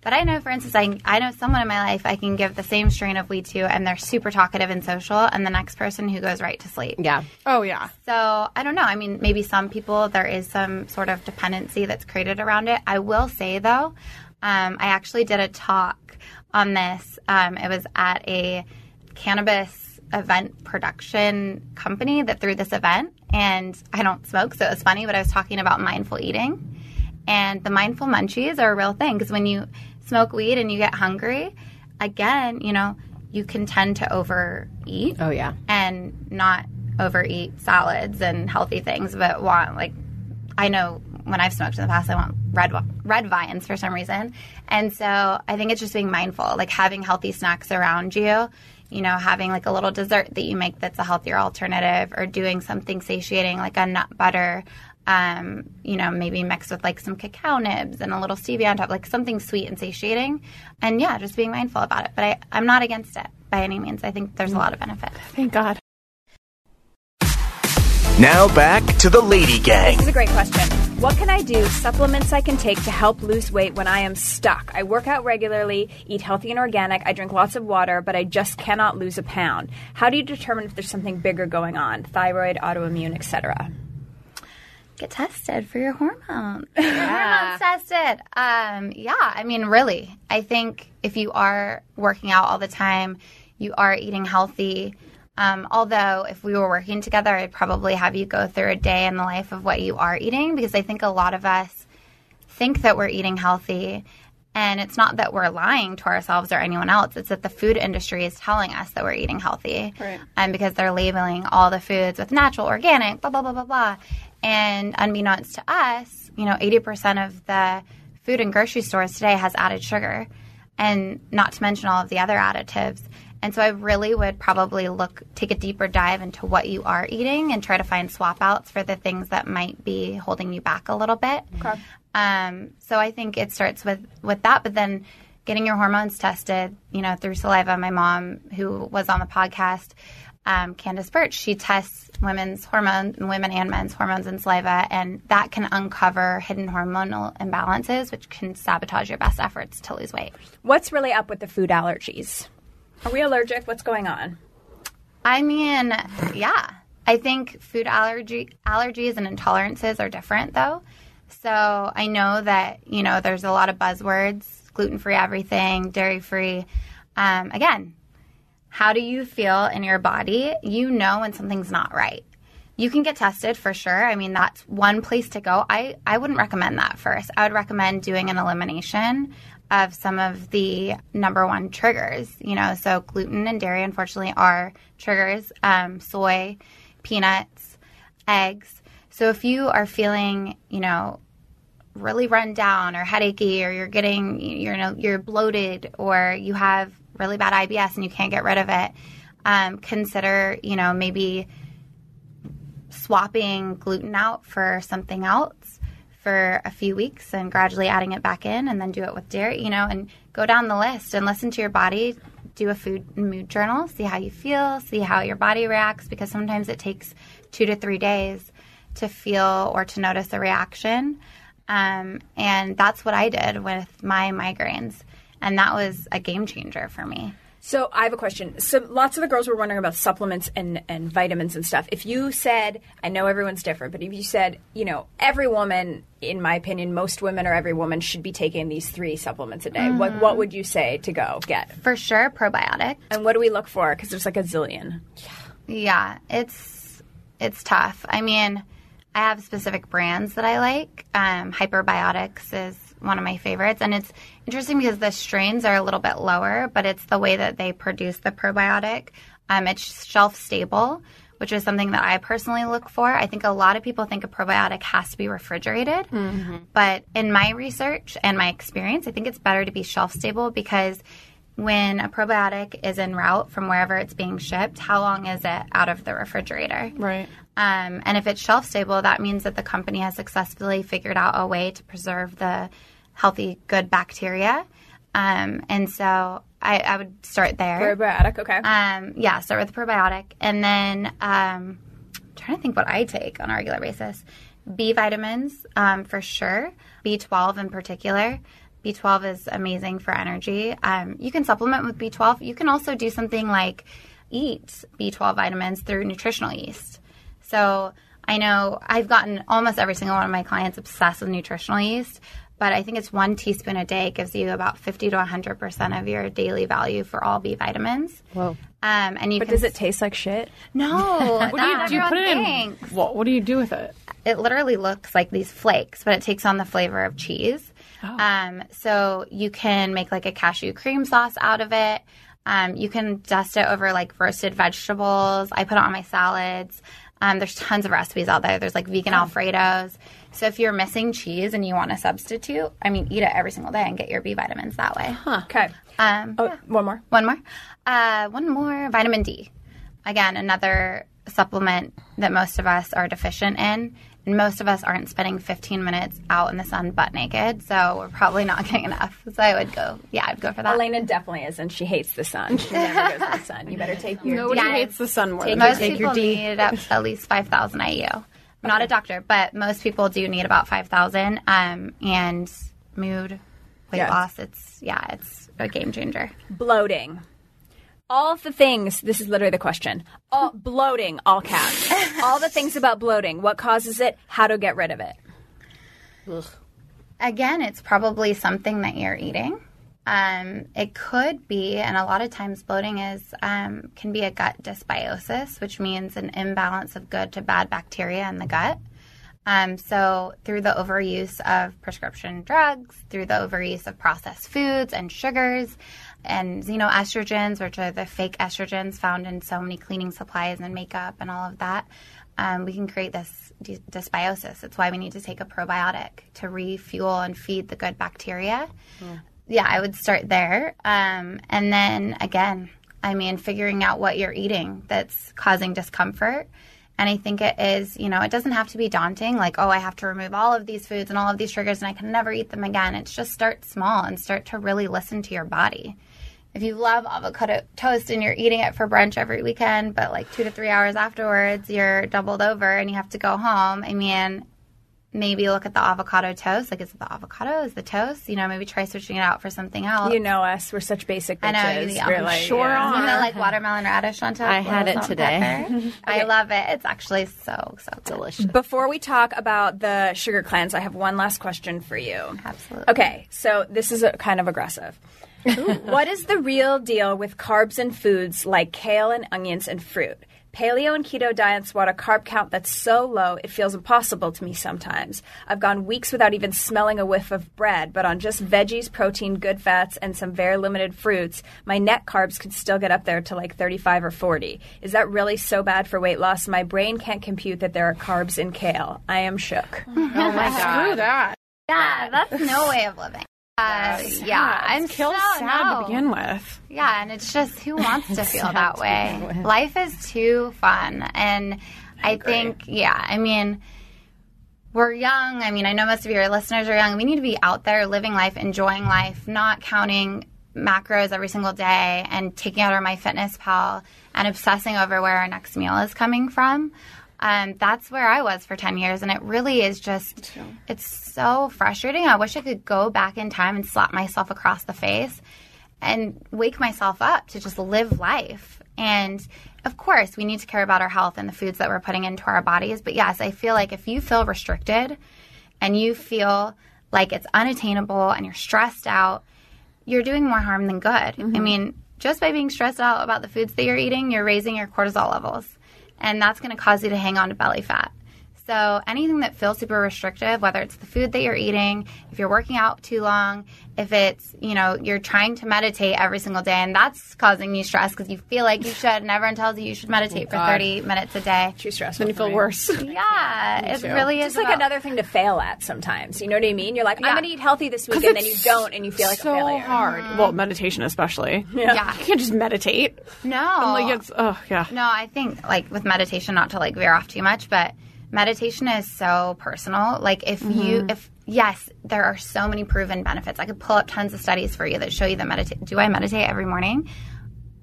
but I know, for instance, I, I know someone in my life I can give the same strain of weed to, and they're super talkative and social, and the next person who goes right to sleep. Yeah. Oh yeah. So I don't know. I mean, maybe some people there is some sort of dependency that's created around it. I will say though, um, I actually did a talk on this. Um, it was at a cannabis event production company that threw this event, and I don't smoke, so it was funny. But I was talking about mindful eating, and the mindful munchies are a real thing because when you smoke weed and you get hungry, again, you know, you can tend to overeat Oh yeah. and not overeat salads and healthy things, but want like I know when I've smoked in the past, I want red red vines for some reason, and so I think it's just being mindful, like having healthy snacks around you. You know, having like a little dessert that you make that's a healthier alternative, or doing something satiating like a nut butter. Um, you know, maybe mixed with like some cacao nibs and a little stevia on top, like something sweet and satiating. And yeah, just being mindful about it. But I, I'm not against it by any means. I think there's a lot of benefit. Thank God. Now back to the Lady Gang. This is a great question. What can I do, supplements I can take to help lose weight when I am stuck? I work out regularly, eat healthy and organic, I drink lots of water, but I just cannot lose a pound. How do you determine if there's something bigger going on? Thyroid, autoimmune, etc. get tested for your hormones. Hormones tested. Um, yeah, I mean, really, I think if you are working out all the time, you are eating healthy. Um, although, if we were working together, I'd probably have you go through a day in the life of what you are eating because I think a lot of us think that we're eating healthy. And it's not that we're lying to ourselves or anyone else. It's that the food industry is telling us that we're eating healthy. Right. And because they're labeling all the foods with natural, organic, blah, blah, blah, blah, blah. And unbeknownst to us, you know, 80% of the food in grocery stores today has added sugar. And not to mention all of the other additives. And so I really would probably look, take a deeper dive into what you are eating and try to find swap outs for the things that might be holding you back a little bit. Okay. Um, so I think it starts with, with that, but then getting your hormones tested, you know, through saliva. My mom, who was on the podcast, um, Candace Birch, she tests women's hormones, women and men's hormones in saliva, and that can uncover hidden hormonal imbalances, which can sabotage your best efforts to lose weight. What's really up with the food allergies? Are we allergic? What's going on? I mean, yeah. I think food allergy allergies and intolerances are different though. So I know that, you know, there's a lot of buzzwords, gluten free everything, dairy free. Um, again, how do you feel in your body? You know when something's not right. You can get tested for sure. I mean, that's one place to go. I, I wouldn't recommend that first. I would recommend doing an elimination of some of the number one triggers. You know, so gluten and dairy, unfortunately, are triggers. Um, soy, peanuts, eggs. So if you are feeling, you know, really run down or headachy, or you're getting, you know, you're bloated, or you have really bad IBS and you can't get rid of it, um, consider, you know, maybe swapping gluten out for something else for a few weeks and gradually adding it back in and then do it with dairy, you know, and go down the list and listen to your body, do a food and mood journal, see how you feel, see how your body reacts because sometimes it takes 2 to 3 days to feel or to notice a reaction. Um, and that's what I did with my migraines. And that was a game changer for me. So I have a question. So lots of the girls were wondering about supplements and, and vitamins and stuff. If you said, I know everyone's different, but if you said, you know, every woman, in my opinion, most women or every woman should be taking these three supplements a day, what what would you say to go get? For sure, probiotic. And what do we look for? Because there's like a zillion. Yeah, it's it's tough. I mean, I have specific brands that I like. Um, Hyperbiotics is one of my favorites, and it's interesting because the strains are a little bit lower, but it's the way that they produce the probiotic. Um, it's shelf stable, which is something that I personally look for. I think a lot of people think a probiotic has to be refrigerated, but in my research and my experience, I think it's better to be shelf stable because when a probiotic is en route from wherever it's being shipped, how long is it out of the refrigerator? Right. Um, and if it's shelf stable, that means that the company has successfully figured out a way to preserve the healthy, good bacteria. Um, and so I, I would start there. Probiotic, okay. Um, yeah, start with the probiotic. And then um, I'm trying to think what I take on a regular basis. B vitamins, um, for sure. B12 in particular. B12 is amazing for energy. Um, you can supplement with B12. You can also do something like eat B12 vitamins through nutritional yeast. So I know I've gotten almost every single one of my clients obsessed with nutritional yeast, but I think it's one teaspoon a day gives you about 50 to 100% of your daily value for all B vitamins. Whoa. Um, and you But can does it taste like shit? No, What do you, do you put it in? What, what do you do with it? it literally looks like these flakes, but it takes on the flavor of cheese. Um, so you can make like a cashew cream sauce out of it. Um, you can dust it over like roasted vegetables. I put it on my salads. Um, there's tons of recipes out there. There's like vegan Alfredos. So if you're missing cheese and you want to substitute, I mean, eat it every single day and get your B vitamins that way. Okay. Um, Oh, one more. one more. Uh, one more. Vitamin D. Again, another supplement that most of us are deficient in. And most of us aren't spending 15 minutes out in the sun butt naked. So we're probably not getting enough. So I would go, yeah, I'd go for that. Elena definitely is, and she hates the sun. She never goes to the sun. You better take your Nobody Yeah. hates the sun more. Take than most take your D. need at, at least 5,000 IU. I'm not a doctor, but most people do need about 5,000. Um, and mood, weight Yeah. loss, it's, yeah, it's a game changer. bloating. All of the things, this is literally the question. All bloating, all caps. all the things about bloating. What causes it? How to get rid of it. Again, it's probably something that you're eating. Um, it could be, and a lot of times bloating is um, can be a gut dysbiosis, which means an imbalance of good to bad bacteria in the gut. Um, so through the overuse of prescription drugs, through the overuse of processed foods and sugars, and xenoestrogens, which are the fake estrogens found in so many cleaning supplies and makeup and all of that, um, we can create this dysbiosis. It's why we need to take a probiotic to refuel and feed the good bacteria. Yeah, I would start there. Um, and then again, I mean, figuring out what you're eating that's causing discomfort. And I think it is, you know, it doesn't have to be daunting, like, oh, I have to remove all of these foods and all of these triggers and I can never eat them again. It's just start small and start to really listen to your body. If you love avocado toast and you're eating it for brunch every weekend, but like two to three hours afterwards, you're doubled over and you have to go home, I mean, maybe look at the avocado toast. Like, is it the avocado? Is the toast? You know, maybe try switching it out for something else. You know us. We're such basic bitches. I know, you- We're I'm like, sure yeah. You know, like watermelon radish on top. I had it today. pepper. I love it. It's actually so so good. Delicious. Before we talk about the sugar cleanse, I have one last question for you. Absolutely. Okay, so this is a, kind of aggressive. what is the real deal with carbs and foods like kale and onions and fruit? Paleo and keto diets want a carb count that's so low it feels impossible to me sometimes. I've gone weeks without even smelling a whiff of bread, but on just veggies, protein, good fats, and some very limited fruits, my net carbs could still get up there to like 35 or 40. Is that really so bad for weight loss? My brain can't compute that there are carbs in kale. I am shook. Oh my god. Screw that. Yeah, that's no way of living. Uh, yeah, I'm Kill so, sad no. to begin with. Yeah, and it's just who wants to feel that way? Life is too fun. And I, think, yeah, I mean, we're young. I mean, I know most of your listeners are young. We need to be out there living life, enjoying life, not counting macros every single day and taking out our MyFitnessPal and obsessing over where our next meal is coming from. Um, that's where I was for 10 years. And it really is just, it's so frustrating. I wish I could go back in time and slap myself across the face and wake myself up to just live life. And of course, we need to care about our health and the foods that we're putting into our bodies. But yes, I feel like if you feel restricted and you feel like it's unattainable and you're stressed out, you're doing more harm than good. I mean, just by being stressed out about the foods that you're eating, you're raising your cortisol levels. And that's going to cause you to hang on to belly fat. So anything that feels super restrictive, whether it's the food that you're eating, if you're working out too long, if it's, you know, you're trying to meditate every single day and that's causing you stress because you feel like you should and everyone tells you you should meditate oh, for 30 minutes a day. Too stressful. Then you feel me. worse. Yeah, it really is It's like about- another thing to fail at sometimes. You know what I mean? You're like, I'm going to eat healthy this week, and then you don't, and you feel like so a failure. hard. Mm-hmm. Well, meditation especially. Yeah. You can't just meditate. No. Like it's oh yeah. No, I think like with meditation, not to like veer off too much, but meditation is so personal. Like if you, mm-hmm. if yes, there are so many proven benefits. I could pull up tons of studies for you that show you that meditate. Do I meditate every morning?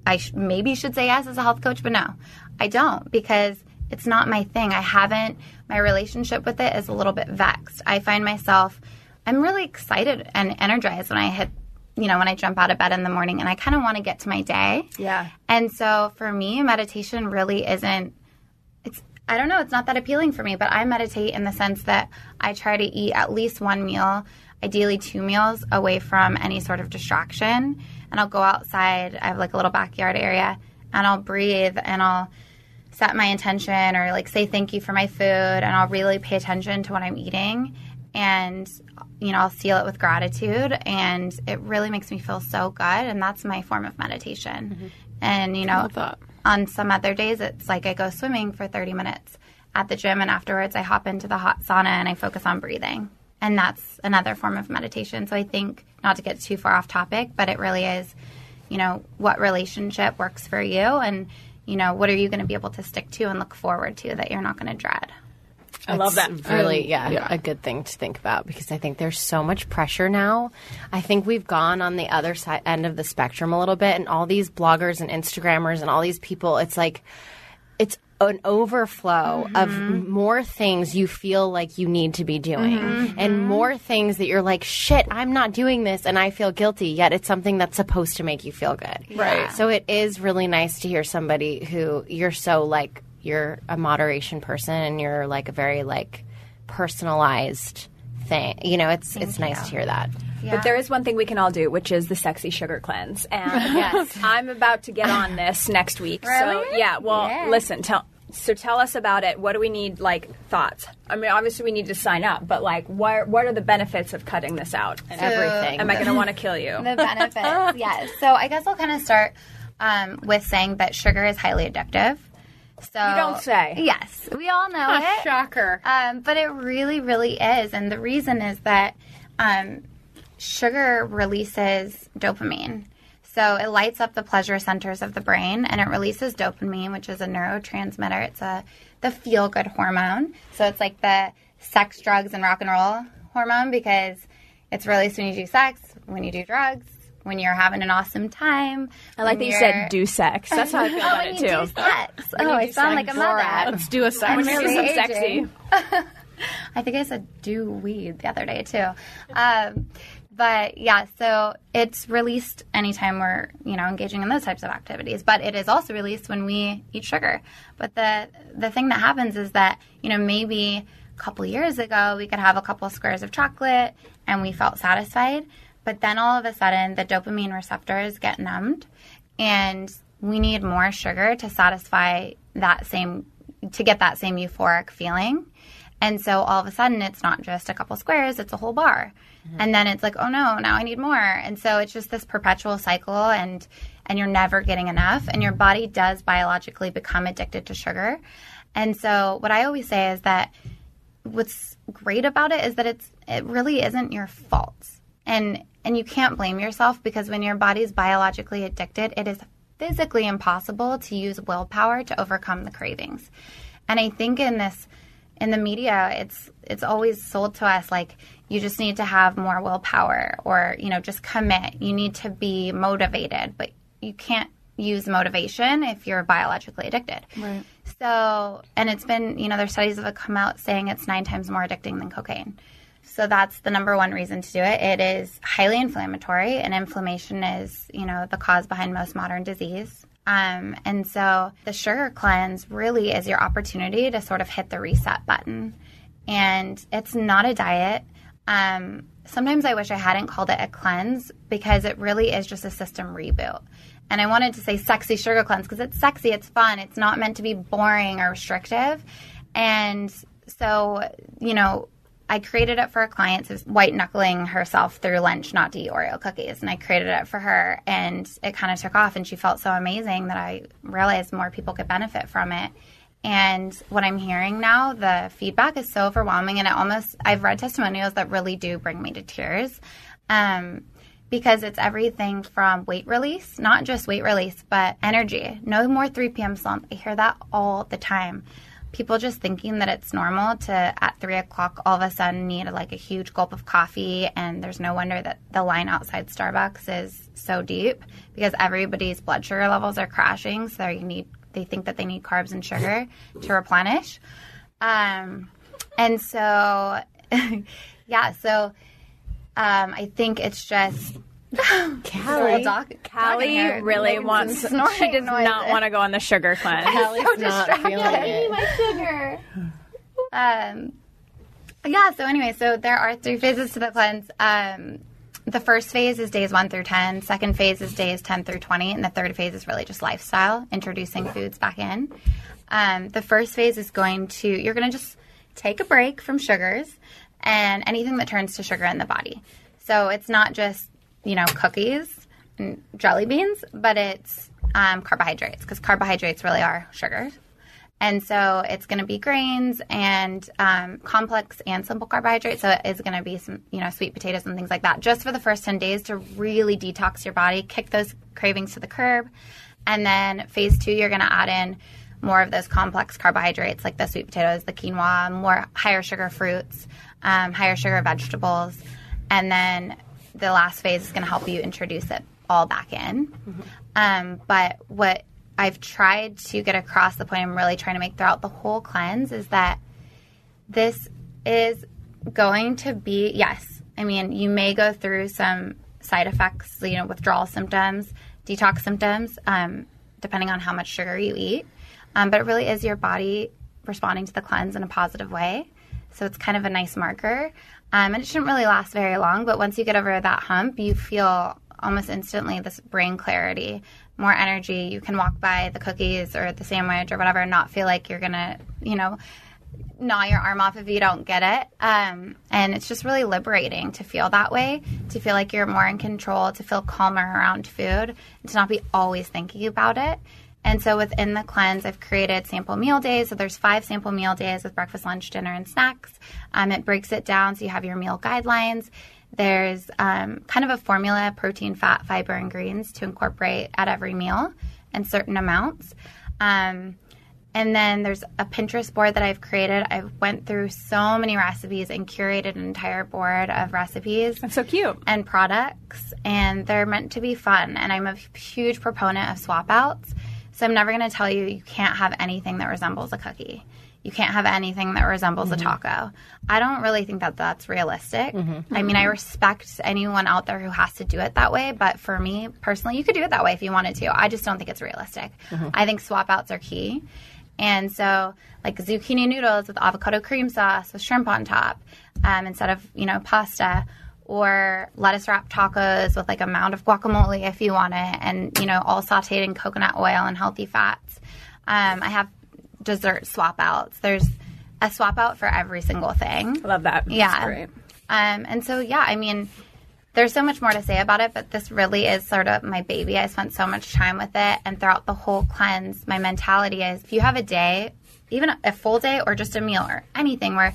I sh- maybe should say yes as a health coach, but no, I don't because it's not my thing. I haven't. My relationship with it is a little bit vexed. I find myself. I'm really excited and energized when I hit. You know, when I jump out of bed in the morning and I kind of want to get to my day. Yeah. And so for me, meditation really isn't I don't know, it's not that appealing for me, but I meditate in the sense that I try to eat at least one meal, ideally two meals away from any sort of distraction. And I'll go outside. I have like a little backyard area and I'll breathe and I'll set my intention or like say thank you for my food and I'll really pay attention to what I'm eating and you know I'll seal it with gratitude and it really makes me feel so good and that's my form of meditation. And you know. On some other days it's like I go swimming for 30 minutes at the gym and afterwards I hop into the hot sauna and I focus on breathing. And that's another form of meditation. So I think not to get too far off topic, but it really is you know, what relationship works for you and, you know, what are you going to be able to stick to and look forward to that you're not going to dread. I love that. Really, um, yeah, a good thing to think about because I think there's so much pressure now. I think we've gone on the other side end of the spectrum a little bit, and all these bloggers and Instagrammers and all these people, it's like it's an overflow mm-hmm. of more things you feel like you need to be doing mm-hmm. and more things that you're like shit i'm not doing this and i feel guilty yet it's something that's supposed to make you feel good Right. so it is really nice to hear somebody who you're so like you're a moderation person and you're like a very like personalized thing you know it's it's nice to hear that But there is one thing we can all do, which is the sexy sugar cleanse. And I'm about to get on this next week. So Really? yeah, well, Yeah. listen, tell so tell us about it. What do we need like thoughts? I mean, obviously we need to sign up, but like what what are the benefits of cutting this out? And everything am I going to want to kill you? The benefits, yes. So I guess I'll kind of start um, with saying that sugar is highly addictive. So You don't say. Yes, we all know it. Shocker. Um, but it really, really is. And the reason is that um, sugar releases dopamine. So it lights up the pleasure centers of the brain and it releases dopamine, which is a neurotransmitter. It's a the feel good hormone. So it's like the sex, drugs, and rock and roll hormone because it's released when you do sex, when you do drugs, when you're having an awesome time. I like that you said do sex. That's how I feel about when it too. do sex. Oh, I sound like a mother. Let's do a sex. I'm Do really some aging. sexy. I think I said do weed the other day too. Um, but yeah, so it's released anytime we're you know engaging in those types of activities. But it is also released when we eat sugar. But the the thing that happens is that you know maybe a couple years ago we could have a couple squares of chocolate and we felt satisfied. But then all of a sudden the dopamine receptors get numbed, and we need more sugar to satisfy that same to get that same euphoric feeling. And so all of a sudden, it's not just a couple squares, it's a whole bar. Mm-hmm. And then it's like, oh no, now I need more. And so it's just this perpetual cycle and and you're never getting enough and your body does biologically become addicted to sugar. And so what I always say is that what's great about it is that it's it really isn't your fault. And and you can't blame yourself because when your body's biologically addicted, it is physically impossible to use willpower to overcome the cravings. And I think in this in the media it's it's always sold to us like you just need to have more willpower or you know just commit. You need to be motivated but you can't use motivation if you're biologically addicted. Right. So and it's been you know there's studies that have come out saying it's nine times more addicting than cocaine so that's the number one reason to do it it is highly inflammatory and inflammation is you know the cause behind most modern disease um, and so the sugar cleanse really is your opportunity to sort of hit the reset button. And it's not a diet. Um, sometimes I wish I hadn't called it a cleanse because it really is just a system reboot. And I wanted to say sexy sugar cleanse because it's sexy, it's fun, it's not meant to be boring or restrictive. And so, you know, I created it for a client who's white knuckling herself through lunch not to eat Oreo cookies. And I created it for her and it kind of took off and she felt so amazing that I realized more people could benefit from it. And what I'm hearing now, the feedback is so overwhelming and it almost I've read testimonials that really do bring me to tears. Um, because it's everything from weight release, not just weight release, but energy. No more 3 p.m. slump. I hear that all the time people just thinking that it's normal to at three o'clock all of a sudden need like a huge gulp of coffee and there's no wonder that the line outside starbucks is so deep because everybody's blood sugar levels are crashing so you need they think that they need carbs and sugar to replenish. Um, and so yeah so um, i think it's just Calle. Doc, Calle really wants. She does not want to go on the sugar cleanse. Calle's not feeling it. my sugar. Um, yeah. So anyway, so there are three phases to the cleanse. Um, the first phase is days one through 10. Second phase is days 10 through 20. And the third phase is really just lifestyle, introducing foods back in. Um, the first phase is going to, you're going to just take a break from sugars and anything that turns to sugar in the body. So it's not just, you know, cookies and jelly beans, but it's um, carbohydrates because carbohydrates really are sugars. And so it's going to be grains and um, complex and simple carbohydrates. So it is going to be some, you know, sweet potatoes and things like that, just for the first 10 days to really detox your body, kick those cravings to the curb. And then phase two, you're going to add in more of those complex carbohydrates like the sweet potatoes, the quinoa, more higher sugar fruits, um, higher sugar vegetables. And then the last phase is going to help you introduce it all back in. Um, but what I've tried to get across the point I'm really trying to make throughout the whole cleanse is that this is going to be, yes, I mean, you may go through some side effects, you know, withdrawal symptoms, detox symptoms, um, depending on how much sugar you eat. Um, but it really is your body responding to the cleanse in a positive way. So it's kind of a nice marker. Um, and it shouldn't really last very long, but once you get over that hump, you feel almost instantly this brain clarity, more energy. You can walk by the cookies or the sandwich or whatever and not feel like you're going to, you know, gnaw your arm off if you don't get it. Um, and it's just really liberating to feel that way, to feel like you're more in control, to feel calmer around food, and to not be always thinking about it. And so within the cleanse, I've created sample meal days. So there's five sample meal days with breakfast, lunch, dinner, and snacks. Um, it breaks it down so you have your meal guidelines. There's um, kind of a formula protein, fat, fiber, and greens to incorporate at every meal in certain amounts. Um, and then there's a Pinterest board that I've created. I went through so many recipes and curated an entire board of recipes That's so cute. and products, and they're meant to be fun. And I'm a huge proponent of swap outs. So I'm never going to tell you you can't have anything that resembles a cookie. You can't have anything that resembles a mm-hmm. taco. I don't really think that that's realistic. Mm-hmm. I mean, I mm-hmm. respect anyone out there who has to do it that way, but for me personally, you could do it that way if you wanted to. I just don't think it's realistic. I think swap outs are key. And so, like zucchini noodles with avocado cream sauce with shrimp on top um, instead of, you know, pasta. Or lettuce wrap tacos with like a mound of guacamole if you want it, and you know, all sauteed in coconut oil and healthy fats. Um, I have dessert swap outs. There's a swap out for every single thing. Love that. Yeah. great. Um, and so, yeah, I mean, there's so much more to say about it, but this really is sort of my baby. I spent so much time with it, and throughout the whole cleanse, my mentality is if you have a day, even a full day or just a meal or anything where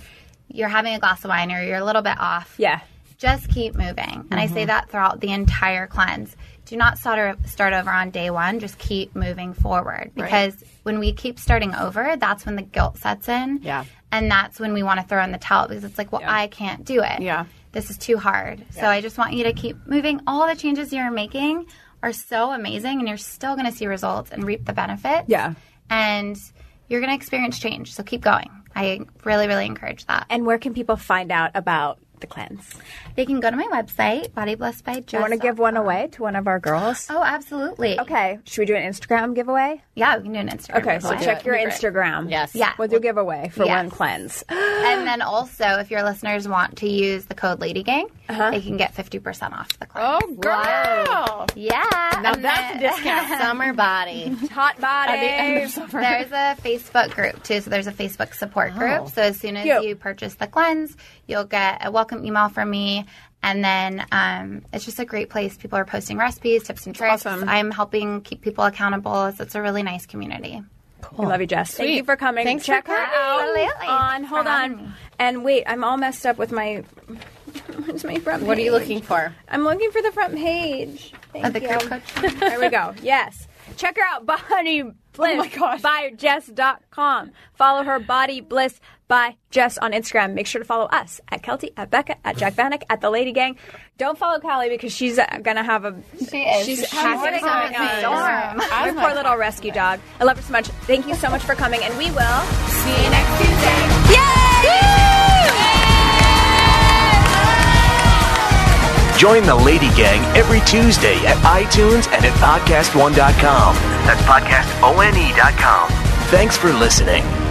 you're having a glass of wine or you're a little bit off, Yeah. Just keep moving. And I say mm-hmm. that throughout the entire cleanse. Do not start start over on day one. Just keep moving forward because when we keep starting over, that's when the guilt sets in. Yeah. And that's when we want to throw in the towel because it's like, well, I can't do it. Yeah. This is too hard. So I just want you to keep moving. All the changes you're making are so amazing and you're still going to see results and reap the benefits. Yeah. And you're going to experience change. So keep going. I really, really encourage that. And where can people find out about the cleanse? They can go to my website, Body Bliss by Jess. You want to give one away to one of our girls? Oh, absolutely. Okay. Should we do an Instagram giveaway? Yeah, we can do an Instagram. Okay, so check your Instagram. Yes. Yeah. We'll do a giveaway for Yes. one cleanse. And then also, if your listeners want to use the code LadyGang, uh-huh. they can get 50% off the cleanse. Oh, girl. yeah. Now and that's a discount. Summer body. Hot body. There's a Facebook group too, so there's a Facebook support Oh. group. So as soon as Cute. you purchase the cleanse, you'll get a welcome email from me, and then um, it's just a great place. People are posting recipes, tips and tricks. awesome. I'm helping keep people accountable. So it's a really nice community. We love you, Jess. Thank you for coming. Thanks for Check her coming. out Absolutely. on. Hold for me. on. And wait, I'm all messed up with my. Where's my front page? What are you looking for? I'm looking for the front page. Thank Oh, the you. group coach. there we go. Yes. Check her out, Body Bliss Oh my gosh. by Jess.com. Follow her, Body Bliss by Jess on Instagram. Make sure to follow us at Keltie, at Becca, at Jac Vanek, at The Lady Gang. Don't follow Calle because she's uh, going to have a. She is. She's She's having having something a on. storm. My poor little rescue dog. I love her so much. Thank you so much for coming, and we will see you next Tuesday. Join the Lady Gang every Tuesday at iTunes and at podcastone.com. That's podcastone.com. Thanks for listening.